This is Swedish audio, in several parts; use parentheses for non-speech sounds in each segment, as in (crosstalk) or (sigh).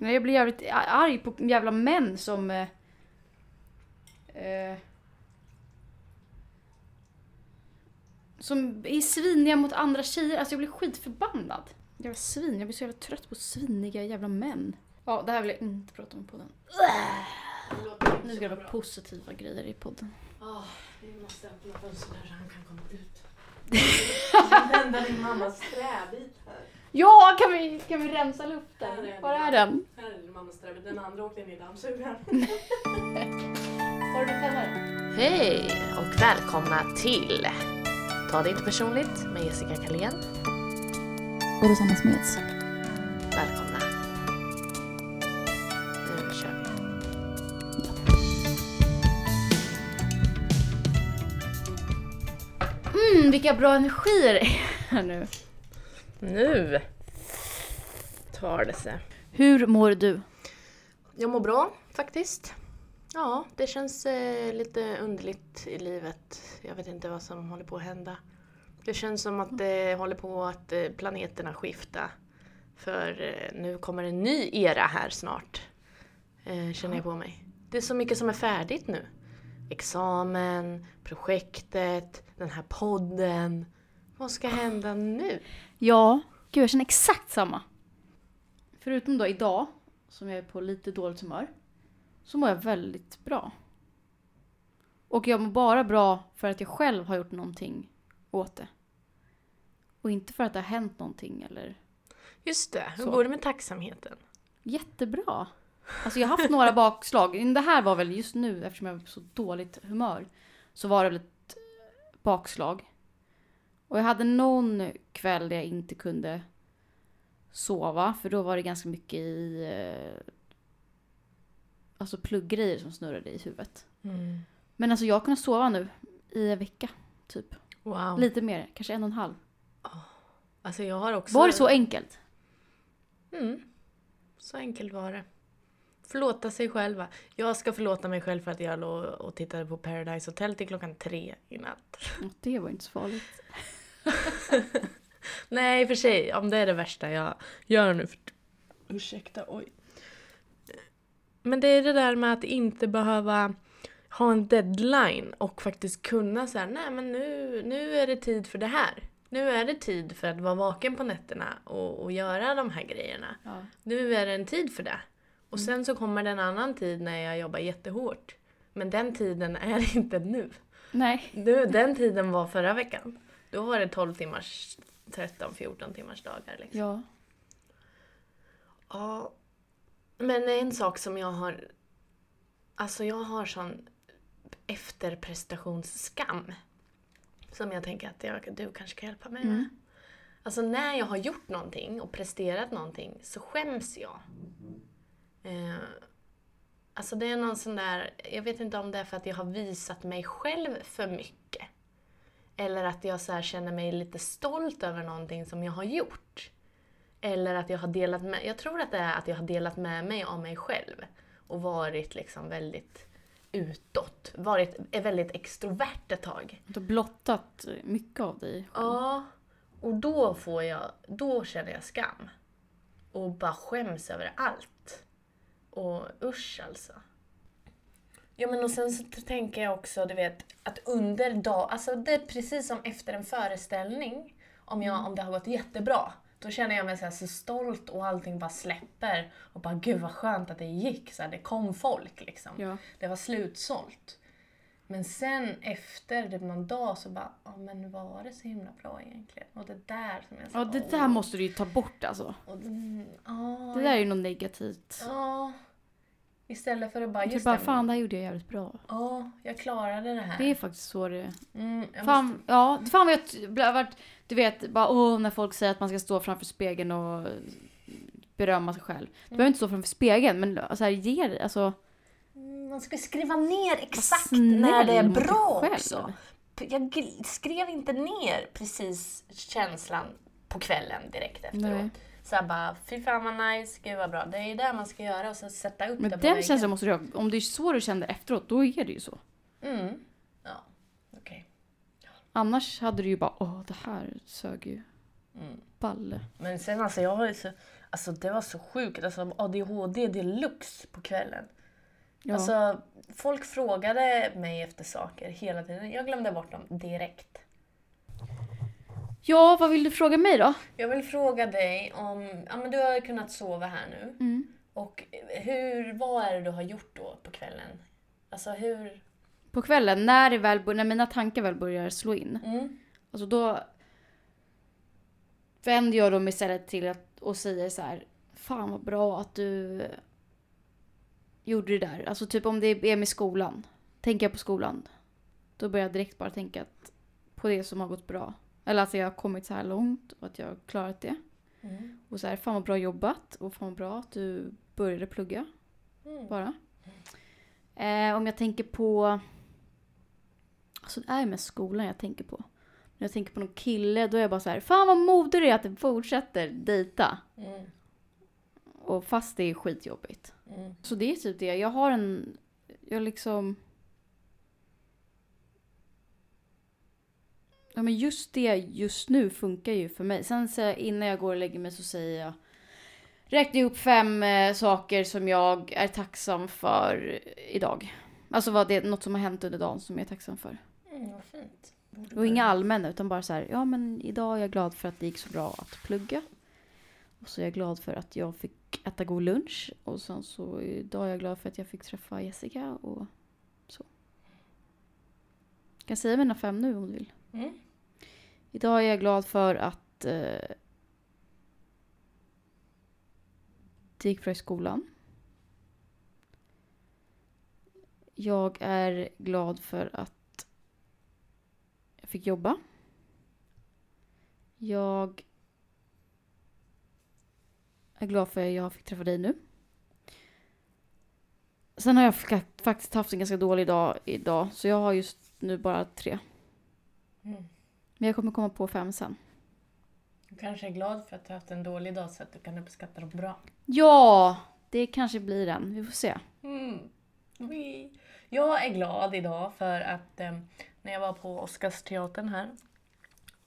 Jag blir jävligt arg på jävla män som... Eh, eh, som är sviniga mot andra tjejer. Alltså jag blir skitförbannad. Jävla svin. Jag blir så jävla trött på sviniga jävla män. Ja, det här vill jag inte prata om på podden. Nu ska det vara positiva grejer i podden. Oh, vi måste öppna fönstret så han kan komma ut. (laughs) Vända din mammas träbit. Ja, kan vi, kan vi rensa luften? Här är. Var är den? Här är din mammas träbit. Den andra åkte in i dammsugaren. (laughs) Har du? Hej och välkomna till Ta det inte personligt med Jessica Kalén. Och Rosanna Smeds. Välkomna. Nu kör vi. Mm, vilka bra energier det är här nu. Nu tar det sig. Hur mår du? Jag mår bra faktiskt. Ja, det känns eh, lite underligt i livet. Jag vet inte vad som håller på att hända. Det känns som att det håller på att eh, planeterna skifta. För eh, nu kommer en ny era här snart. Eh, känner jag på mig. Det är så mycket som är färdigt nu. Examen, projektet, den här podden. Vad ska hända nu? Ja, gud jag känner exakt samma. Förutom då idag, som jag är på lite dåligt humör, så mår jag väldigt bra. Och jag mår bara bra för att jag själv har gjort någonting åt det. Och inte för att det har hänt någonting eller... Just det, hur Så. går det med tacksamheten? Jättebra! Alltså jag har haft några bakslag. Det här var väl just nu, eftersom jag var på så dåligt humör, så var det väl ett bakslag. Och jag hade någon kväll där jag inte kunde sova, för då var det ganska mycket i... eh, Alltså plugggrejer som snurrade i huvudet. Men alltså jag har kunnat sova nu i en vecka, typ. Wow. Lite mer, kanske en och en halv. Alltså jag har också... Var det så enkelt? Mm. Så enkelt var det. Förlåta sig själva. Jag ska förlåta mig själv för att jag låg och tittade på Paradise Hotel till klockan tre i natt. Det var inte så farligt. (laughs) Nej, i och för sig, om det är det värsta jag gör nu. För... Ursäkta, oj. Men det är det där med att inte behöva ha en deadline och faktiskt kunna säga nej men nu, nu är det tid för det här. Nu är det tid för att vara vaken på nätterna och, och göra de här grejerna. Ja. Nu är det en tid för det. Och sen så kommer det en annan tid när jag jobbar jättehårt. Men den tiden är (laughs) inte nu. Nej. nu den tiden var förra veckan. Då var det 12 timmars, 13-14 timmars dagar. Liksom. Ja. Ja. Men en sak som jag har... Alltså jag har sån efterprestationsskam. Som jag tänker att jag, du kanske kan hjälpa mig med. Mm. Alltså när jag har gjort någonting och presterat någonting så skäms jag. Eh, alltså det är någon sån där, jag vet inte om det är för att jag har visat mig själv för mycket. Eller att jag så känner mig lite stolt över någonting som jag har gjort. Eller att jag har delat med, jag tror att det är att jag har delat med mig av mig själv. Och varit liksom väldigt utåt. Varit är väldigt extrovert ett tag. Du har blottat mycket av dig. Ja, och då får jag, då känner jag skam. Och bara skäms över allt. Och usch alltså. Ja men och sen så tänker jag också, du vet, att under dag, alltså det är precis som efter en föreställning, om, jag, om det har gått jättebra, då känner jag mig så, här så stolt och allting bara släpper. Och bara gud vad skönt att det gick, så här, det kom folk liksom. Ja. Det var slutsålt. Men sen efter typ någon dag så bara, ja men var det så himla bra egentligen? Och det där som jag sa, Ja, det där måste du ju ta bort alltså. och, mm, ja, Det där är ju något negativt. Ja. Istället för att bara, Typ just bara, fan det här gjorde jag jävligt bra. Ja, jag klarade det här. Det är faktiskt så det mm, jag Fan, måste, ja, fan vad jag varit, du vet, bara åh när folk säger att man ska stå framför spegeln och berömma sig själv. Du behöver inte stå framför spegeln, men alltså här, ge dig, alltså. Mm, man ska skriva ner exakt när det är bra också. Jag skrev inte ner precis känslan på kvällen direkt efteråt. Nej. Så bara, fy fan vad nice, gud vad bra. Det är ju det man ska göra och sen sätta upp Men det på den väggen. känslan måste du ha, om det är så du kände efteråt, då är det ju så. Mm. Ja, okej. Annars hade du ju bara, åh det här sög ju Mm. balle. Men sen alltså jag har ju så, Alltså det var så sjukt. Alltså ADHD deluxe på kvällen. Ja. Alltså, folk frågade mig efter saker hela tiden. Jag glömde bort dem direkt. Ja, vad vill du fråga mig då? Jag vill fråga dig om, ja men du har kunnat sova här nu. Mm. Och hur, vad är det du har gjort då på kvällen? Alltså hur... På kvällen, när, det väl, när mina tankar väl börjar slå in. Mm. Alltså då vänder jag dem istället till att och säger så här. Fan vad bra att du gjorde det där. Alltså typ om det är med skolan. Tänker jag på skolan. Då börjar jag direkt bara tänka på det som har gått bra. Eller att jag har kommit så här långt och att jag har klarat det. Mm. Och så här, fan vad bra jobbat och fan vad bra att du började plugga Mm. bara. Eh, om jag tänker på... Alltså det är mest skolan jag tänker på. När jag tänker på någon kille då är jag bara så här, fan vad modig du är att du fortsätter dejta. Mm. Och fast det är skitjobbigt. Mm. Så det är typ det. Jag har en... Jag liksom... Ja men just det just nu funkar ju för mig. Sen så innan jag går och lägger mig så säger jag Räkna upp fem eh, saker som jag är tacksam för idag. Alltså vad det är något som har hänt under dagen som jag är tacksam för. Mm, vad fint. Och inga allmänna utan bara så här, ja men idag är jag glad för att det gick så bra att plugga. Och så är jag glad för att jag fick äta god lunch. Och sen så idag är jag glad för att jag fick träffa Jessica och så. Jag kan säga mina fem nu om du vill. Mm. Idag är jag glad för att eh, det gick bra i skolan. Jag är glad för att jag fick jobba. Jag är glad för att jag fick träffa dig nu. Sen har jag faktiskt haft en ganska dålig dag idag, så jag har just nu bara tre. Mm. Men jag kommer komma på fem sen. Du kanske är glad för att du har haft en dålig dag så att du kan uppskatta dem bra. Ja, det kanske blir den. Vi får se. Mm. Jag är glad idag för att eh, när jag var på Oscarsteatern här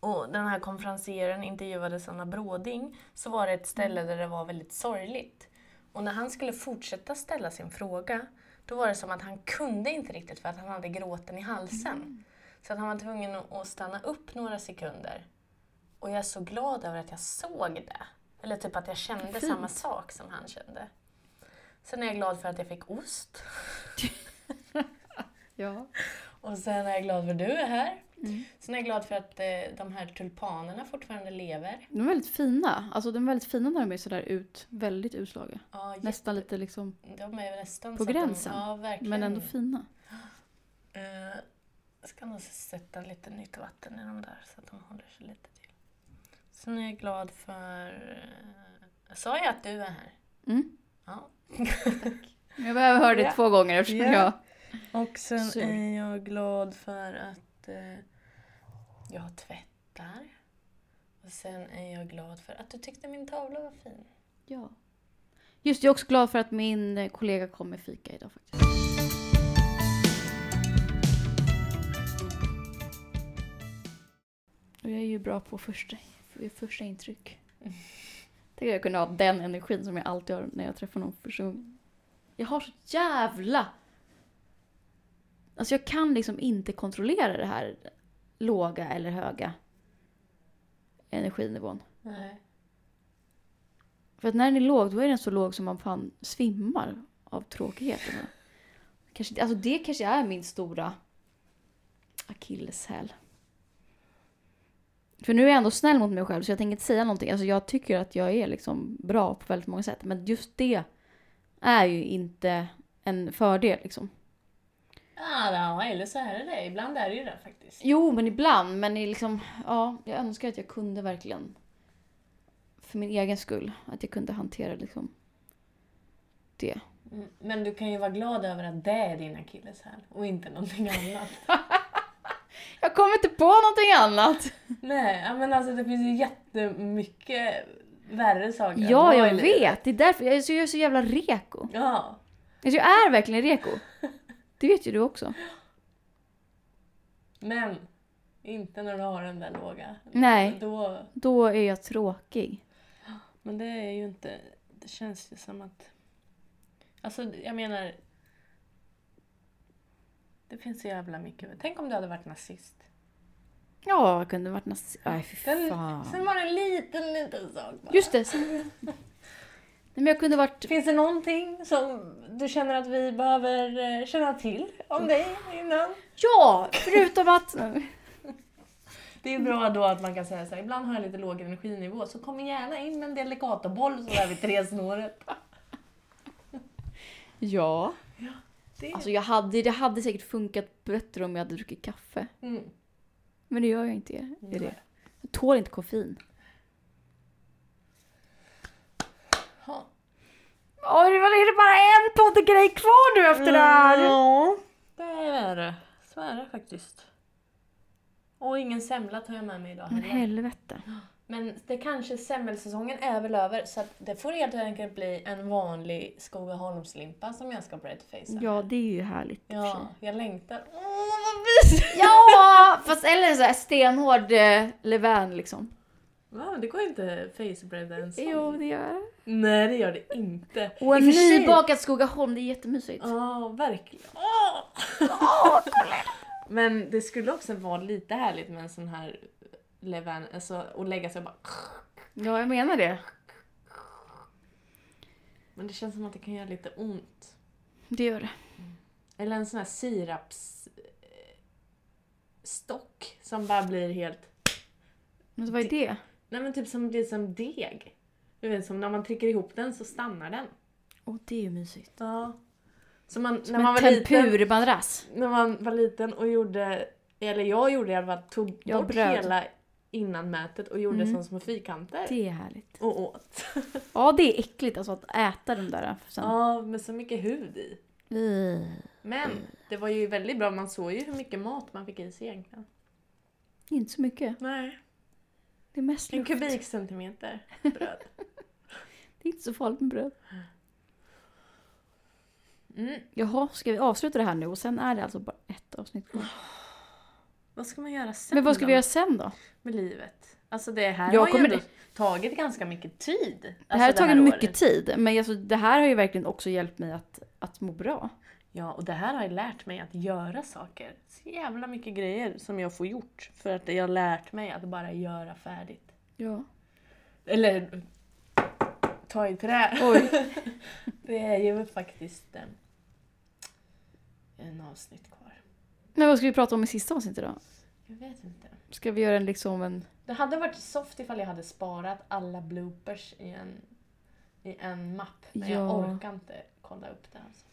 och den här konferencieren intervjuade Sanna Bråding så var det ett ställe där det var väldigt sorgligt. Och när han skulle fortsätta ställa sin fråga då var det som att han kunde inte riktigt för att han hade gråten i halsen. Så att han var tvungen att stanna upp några sekunder. Och jag är så glad över att jag såg det. Eller typ att jag kände Fint. samma sak som han kände. Sen är jag glad för att jag fick ost. (laughs) Ja. Och sen är jag glad för att du är här. Mm. Sen är jag glad för att eh, de här tulpanerna fortfarande lever. De är väldigt fina. Alltså de är väldigt fina när de är sådär ut, väldigt utslagna. Ja, Nästan lite liksom, De är nästan På gränsen. De, ja, verkligen. men ändå fina. Eh, jag ska nog sätta lite nytt vatten i dem där så att de håller sig lite till. Sen är jag glad för... Eh, sa jag att du är här? Mm. Ja. (laughs) Jag behöver höra det Ja. två gånger eftersom Ja. jag... Och sen Så. är jag glad för att eh, jag tvättar. Och sen är jag glad för att du tyckte min tavla var fin. Ja. Just jag är också glad för att min kollega kom med fika idag faktiskt. Och jag är ju bra på första, första intryck. Tänk att jag kunde ha den energin som jag alltid har när jag träffar någon gången. Jag har så jävla... Alltså jag kan liksom inte kontrollera det här låga eller höga energinivån. Nej. För att när den är låg, då är den så låg som man fan svimmar av tråkigheten. (laughs) Kanske, alltså det kanske är min stora akilleshäl. För nu är jag ändå snäll mot mig själv så jag tänker inte säga någonting. Alltså jag tycker att jag är liksom bra på väldigt många sätt. Men just det är ju inte en fördel liksom. Ja, ja, eller så är det det. Ibland är det ju det faktiskt. Jo, men ibland. Men liksom, ja, jag önskar att jag kunde verkligen för min egen skull. Att jag kunde hantera liksom det. Mm, Men du kan ju vara glad över att det är din akilleshäl och inte någonting annat. (laughs) Jag kommer inte på någonting annat. Nej, men alltså det finns ju jättemycket värre saker. Ja, jag vet. Det är därför jag är så, jag är så jävla reko. Ja. Alltså, jag är verkligen reko. Det vet ju du också. Men inte när du har den där låga. Nej. Då, Då är jag tråkig. Men det är ju inte... Det känns ju som att... Alltså, jag menar... Det finns så jävla mycket. Tänk om du hade varit nazist. Ja, jag kunde varit nazist. Nej, fy fan. sen var det en liten, liten sak bara. Just det. Sen... (laughs) Nej, men jag kunde varit... Finns det någonting som du känner att vi behöver eh, känna till om dig innan? Ja! Förutom att... (laughs) (laughs) Det är bra då att man kan säga så här, ibland har jag lite låg energinivå så kom gärna in med en delicatoboll så där vid tresnåret. Ja. Det. Alltså jag hade, det hade säkert funkat bättre om jag hade druckit kaffe. Mm. Men det gör jag inte. Är det. Jag tål inte koffein. Ja. Oj, det är det bara en poddgrej kvar nu efter det här. Ja, det är det. Så är det faktiskt. Och ingen semla tar jag med mig idag Men heller. helvete. Men det kanske semmelsäsongen är väl över så att det får helt enkelt bli en vanlig Skogaholmslimpa som jag ska breadfacea. Ja, det är ju härligt. Ja, jag längtar. Åh, vad mysigt! Ja, fast eller så här stenhård eh, levain liksom. Va, det går inte facebreada en sån. Jo, det gör det. Nej, det gör det inte. Och en nybakad Skogaholm, det är jättemysigt. Ja, verkligen. Åh! Men det skulle också vara lite härligt med en sån här levain, alltså och lägga sig och bara... Ja, jag menar det. Men det känns som att det kan göra lite ont. Det gör det. Eller en sån här siraps eh, som bara blir helt... Men vad är det? Nej men typ som blir som deg. Du vet som när man trycker ihop den så stannar den. Åh, det är ju mysigt. Ja. Så man, Som när man var liten, tempurmadrass. när man var liten och gjorde, eller jag gjorde i alla fall, tog Ja, bort bröd. hela innanmätet och gjorde Mm. som små fyrkanter. Det är härligt. Och åt. (laughs) Ja, det är äckligt alltså att äta de där sen. Ja, med så mycket hud i. Uh. Men det var ju väldigt bra, man såg ju hur mycket mat man fick i sig egentligen. Inte så mycket. Nej. Det är mest En luft. kubikcentimeter bröd. (laughs) Det är inte så farligt med bröd. Mm. Jaha, ska vi avsluta det här nu och sen är det alltså bara ett avsnitt kvar. Vad ska man göra sen Men vad ska då vi göra sen då? med livet? Alltså det här Jag har ju kommer- ändå tagit ganska mycket tid. Det alltså här har tagit mycket året. tid, men alltså, det här har ju verkligen också hjälpt mig att, att må bra. Ja, och det här har ju lärt mig att göra saker. Så jävla mycket grejer som jag får gjort. För att jag har lärt mig att bara göra färdigt. Ja. Eller ta i trä. Oj. (laughs) Det är ju faktiskt eh, en avsnitt kvar. Men vad ska vi prata om i sista avsnittet då? Jag vet inte. Ska vi göra en liksom en... Det hade varit soft ifall jag hade sparat alla bloopers i en, i en mapp. Men jag Ja. orkar inte kolla upp det. Alltså.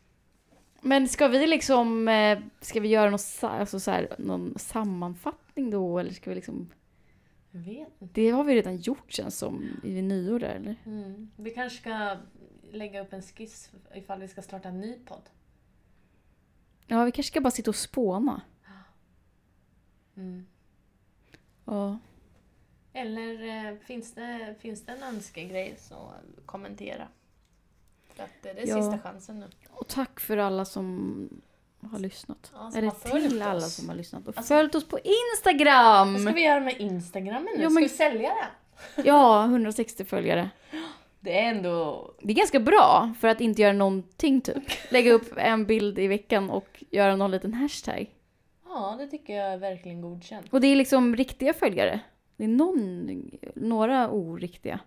Men ska vi liksom... eh, Ska vi göra någon, sa- alltså så här, någon sammanfattning då? Eller ska vi liksom... Jag vet inte. Det har vi redan gjort känns som i nyår där eller? Mm. Vi kanske ska lägga upp en skiss ifall vi ska starta en ny podd. Ja, vi kanske ska bara sitta och spåna. Mm. Ja. Eller eh, finns, det, finns det en önskegrej så kommentera. För att det är Ja. sista chansen nu. Och tack för alla som har lyssnat. Ja, som Eller har till alla oss. som har lyssnat. Och Alltså- följt oss på Instagram! Vad ska vi göra med Instagrammen nu? Ja, Ska men- vi sälja den? Ja, 160 följare. (gasps) Det är ändå... Det är ganska bra för att inte göra någonting typ. Lägga upp en bild i veckan och göra någon liten hashtag. Ja, det tycker jag är verkligen godkänt. Och det är liksom riktiga följare. Det är någon, några oriktiga.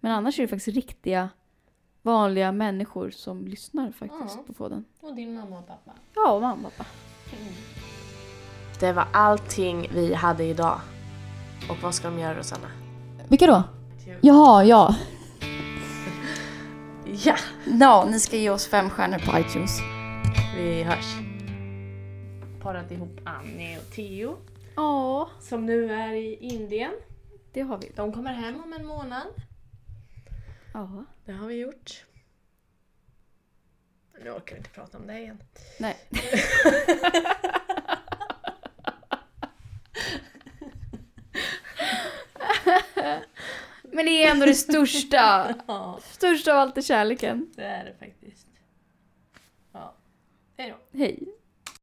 Men annars är det faktiskt riktiga, vanliga människor som lyssnar faktiskt Ja. på podden. Och din mamma och pappa. Ja, och mamma och pappa. Det var allting vi hade idag. Och vad ska de göra Rosanna? Vilka då? Jaha, ja. Ja! Ja, ni ska ge oss fem stjärnor på iTunes. Vi hörs. Parat ihop Annie och Theo Ja, som nu är i Indien. det har vi. De kommer hem om en månad. Ja. Det har vi gjort. Nu orkar vi inte prata om det igen. Nej. (laughs) (laughs) Men det är ändå det största. (laughs) Ja, Största av allt är kärleken. det är det faktiskt. Ja. Hej då. Hej.